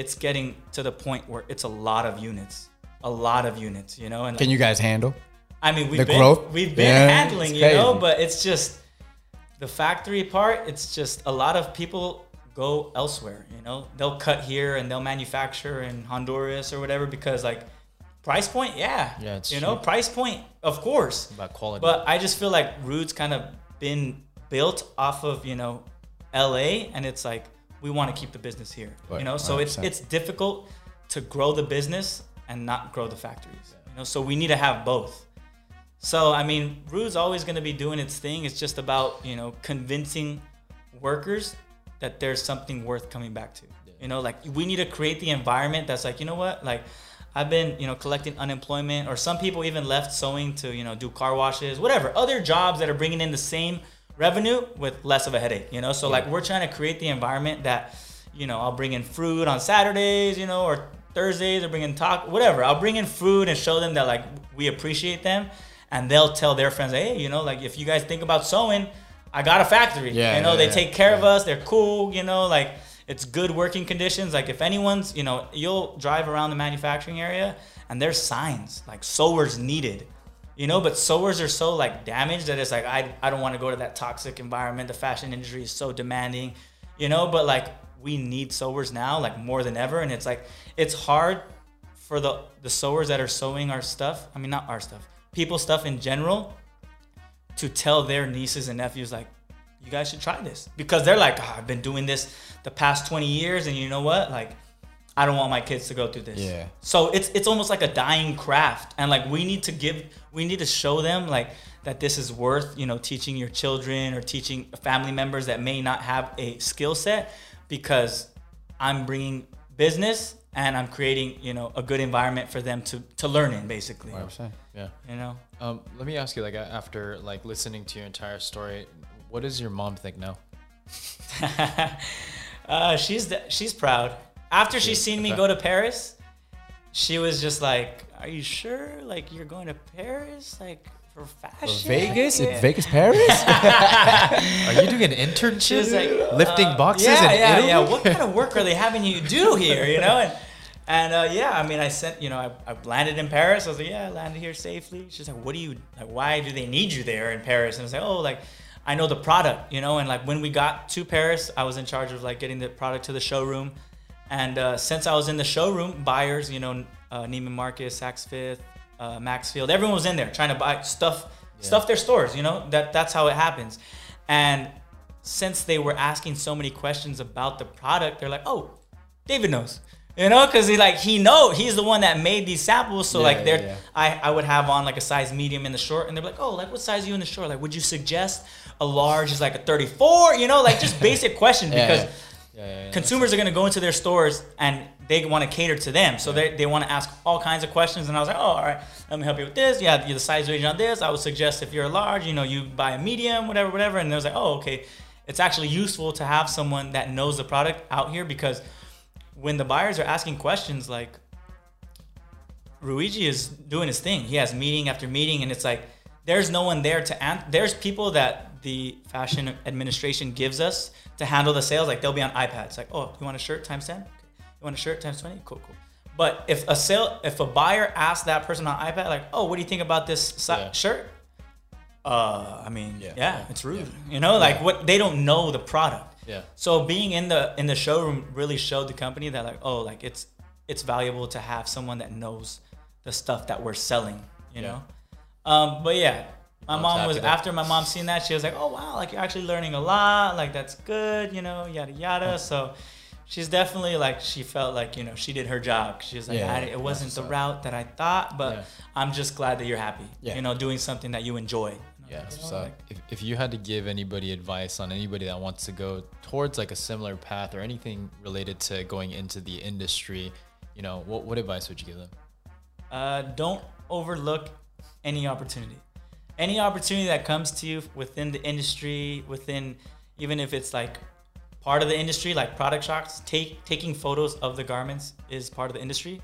it's getting to the point where it's a lot of units a lot of units you know and Can you guys handle? I mean, we've The been growth? we've been Yeah, handling, you know, but it's just the factory part. It's just a lot of people go elsewhere. You know, they'll cut here and they'll manufacture in Honduras or whatever because like price point, yeah, Yeah, it's you know, price point, of course. About quality. But I just feel like Rhude's kind of been built off of you know, L.A. and it's like we want to keep the business here. Right, You know, so it's 100%. it's difficult to grow the business and not grow the factories. You know, so we need to have both. So I mean, Rhude's always going to be doing its thing. It's just about you know convincing workers that there's something worth coming back to. You know, like we need to create the environment that's like, you know what, like I've been, you know, collecting unemployment, or some people even left sewing to, you know, do car washes, whatever. Other jobs that are bringing in the same revenue with less of a headache, you know. So like we're trying to create the environment that, you know, I'll bring in fruit on Saturdays, you know, or Thursdays, or bring in talk, whatever. I'll bring in food and show them that like we appreciate them, and they'll tell their friends, hey, you know, like if you guys think about sewing, I got a factory. Yeah, you know, yeah, they yeah. take care of us. They're cool. You know, like it's good working conditions. Like if anyone's, you know, you'll drive around the manufacturing area and there's signs like sewers needed. You know, but sewers are so like damaged that it's like I I don't want to go to that toxic environment. The fashion industry is so demanding. You know, but like we need sewers now like more than ever and it's like it's hard for the the sewers that are sewing our stuff. I mean not our stuff. People stuff in general to tell their nieces and nephews like you guys should try this because they're like "Ah, i've been doing this the past 20 years and you know what like i don't want my kids to go through this Yeah. so it's it's almost like a dying craft and like we need to give we need to show them like that this is worth you know teaching your children or teaching family members that may not have a skill set because i'm bringing business and i'm creating you know a good environment for them to to learn in basically 100%. Yeah. you know Um, let me ask you, like, after like listening to your entire story, what does your mom think now? [laughs] uh, she's the, she's proud. After she seen me go to Paris, she was just like, "Are you sure? Like you're going to Paris? Like for fashion? Vegas? Yeah. Vegas, Paris? [laughs] Are you doing an internship? Like, lifting uh, boxes Yeah, in yeah, Italy? yeah. What kind of work are they having you do [laughs] here? You know, and and uh, yeah, I mean, I sent, you know, I, I landed in Paris. I was like, yeah, I landed here safely. She's like, what do you like? Why do they need you there in Paris? And I was like, oh, like I know the product, you know, and like when we got to Paris, I was in charge of like getting the product to the showroom. And uh, since I was in the showroom, buyers, you know, uh, Neiman Marcus, Saks Fifth, uh, Maxfield, everyone was in there trying to buy stuff, stuff their stores. You know, that that's how it happens. And since they were asking so many questions about the product, they're like, "Oh, David knows." You know, because he like he know he's the one that made these samples. So Yeah, like yeah, they're yeah. I, I would have on like a size medium in the short, and they're like, "Oh, like what size are you in the short? Like, would you suggest a large is like a 34?" You know, like just basic [laughs] questions Yeah, because yeah. Yeah, consumers are going to go into their stores and they want to cater to them. So they, they want to ask all kinds of questions. And I was like, oh, all right, let me help you with this. Yeah, you're the size range on this. I would suggest if you're a large, you know, you buy a medium, whatever, whatever. And they was like, oh, okay. It's actually useful to have someone that knows the product out here because when the buyers are asking questions like, Rhuigi is doing his thing. He has meeting after meeting, and it's like there's no one there to answer. There's people that the fashion administration gives us to handle the sales. Like they'll be on iPads. Like, oh, you want a shirt times ten? Okay. You want a shirt times twenty? Cool, cool. But if a sale, if a buyer asks that person on iPad, like, oh, what do you think about this si- Yeah. shirt? Uh, I mean, yeah, Yeah. it's rude. You know, like what they don't know the product. Yeah. So being in the in the showroom really showed the company that like, oh, like it's it's valuable to have someone that knows the stuff that we're selling. You Yeah. know. Um, but yeah, my mom was after my mom seen that she was like, oh wow, like you're actually learning a lot. Like that's good. You know, yada yada. So. She's definitely like she felt like you know she did her job. She was like Yeah, I, it wasn't the route that I thought, but Yeah. I'm just glad that you're happy. Yeah. You know, doing something that you enjoy. Yeah, know, up. like- If, if you had to give anybody advice on anybody that wants to go towards like a similar path or anything related to going into the industry, you know, what, what advice would you give them? uh, don't overlook any opportunity. Any opportunity that comes to you within the industry, within even if it's like part of the industry, like product shots, take taking photos of the garments is part of the industry.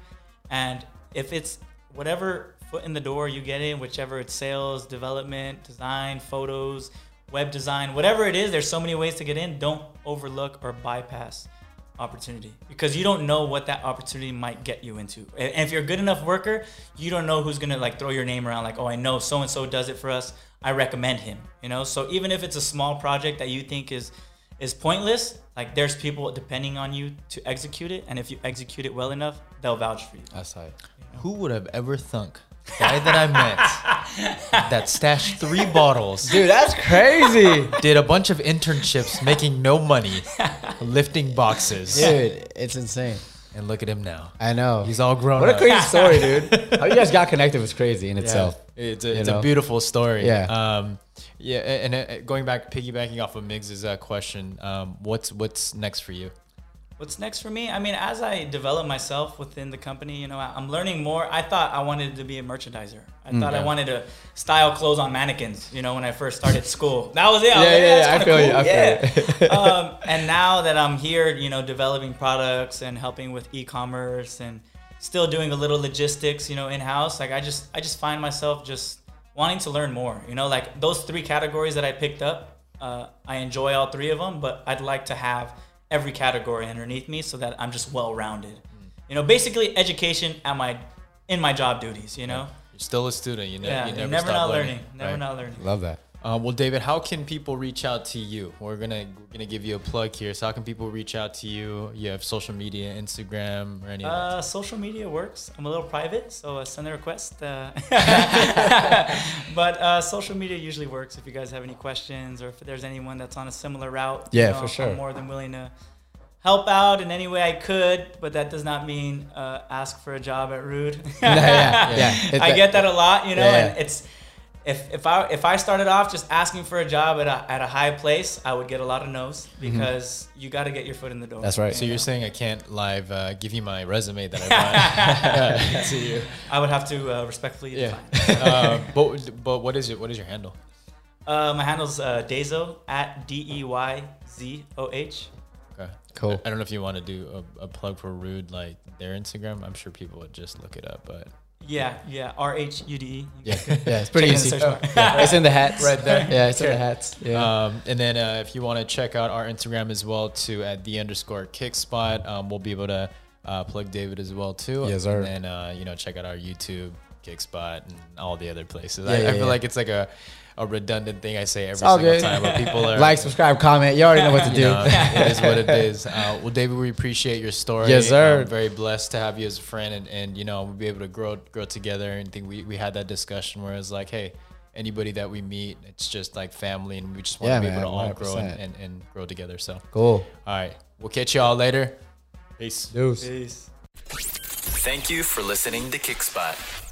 And if it's whatever foot in the door you get in, whichever it's sales, development, design, photos, web design, whatever it is, there's so many ways to get in. Don't overlook or bypass opportunity because you don't know what that opportunity might get you into. And if you're a good enough worker, you don't know who's gonna like throw your name around like, oh, I know so and so does it for us. I recommend him. You know, so even if it's a small project that you think is is pointless, like there's people depending on you to execute it, and if you execute it well enough, they'll vouch for you. That's tight. Who would have ever thunk? Guy that I met that stashed three bottles, Dude, that's crazy. did a bunch of internships making no money, lifting boxes. Dude, it's insane. And look at him now. I know. He's all grown What a crazy story, dude. [laughs] How you guys got connected was crazy in itself. It's a, it's a beautiful story. Yeah. Um, yeah. And uh, going back, piggybacking off of Migs's uh, question, um, what's what's next for you? What's next for me? I mean, as I develop myself within the company, you know, I- I'm learning more. I thought I wanted to be a merchandiser. I Mm, thought I wanted to style clothes on mannequins. You know, when I first started school, that was it. I was Yeah, like, yeah, yeah, I feel you, cool. I feel yeah. [laughs] um, and now that I'm here, you know, developing products and helping with e-commerce and still doing a little logistics, you know, in house, like I just, I just find myself just wanting to learn more. You know, like those three categories that I picked up, uh, I enjoy all three of them, but I'd like to have every category underneath me so that I'm just well-rounded. You know, basically education at my in my job duties. You know, You're still a student. You, ne- yeah, you never, never, stop not learning. learning, never right? not learning. Love that. Uh, well, David, how can people reach out to you? We're gonna we're gonna give you a plug here. So how can people reach out to you? You have social media, Instagram, or any of that? Uh, social media works. I'm a little private, so uh, send a request. Uh, [laughs] but uh, social media usually works. If you guys have any questions or if there's anyone that's on a similar route, you Yeah, know, for sure. I'm more than willing to help out in any way I could. But that does not mean uh, ask for a job at Rhude. [laughs] Yeah, yeah, yeah. [laughs] I get that a lot, you know, Yeah, yeah. and it's. If, if I if I started off just asking for a job at a, at a high place, I would get a lot of no's because you got to get your foot in the door. Mm-hmm. That's right. so you're saying I can't live uh, give you my resume that I [laughs] brought [laughs] to you? I would have to uh, respectfully Yeah. decline. [laughs] uh, but but what is it? What is your handle? Uh, my handle's uh, Dezo at D E Y Z O H. Okay. Cool. I don't know if you want to do a, a plug for Rhude, like their Instagram. I'm sure people would just look it up, but Yeah, yeah, R H U D E. Yeah, yeah, it's pretty Check it in the easy. search bar. Yeah, it's in the hats. Right there. [laughs] Yeah, it's in the hats. Yeah. Um, and then uh, if you want to check out our Instagram as well too at the underscore kick spot, um, we'll be able to uh, plug David as well too. Yes, sir. And then uh, you know check out our YouTube kick spot and all the other places. Yeah, I, yeah, I feel yeah. like it's like a, a redundant thing I say every all single good. time, but people [laughs] are like, subscribe, comment. You already know what to [laughs] do. know, [laughs] it is what it is. Uh, well, David, we appreciate your story. Yes, sir. I'm very blessed to have you as a friend, and, and you know we'll be able to grow grow together. And think we, we had that discussion where it's like, hey, anybody that we meet, it's just like family, and we just want Yeah, to be man, able to all grow and, and, and grow together. So, Cool. all right, we'll catch you all later. Peace. Deuce. Peace. Thank you for listening to Kickspot.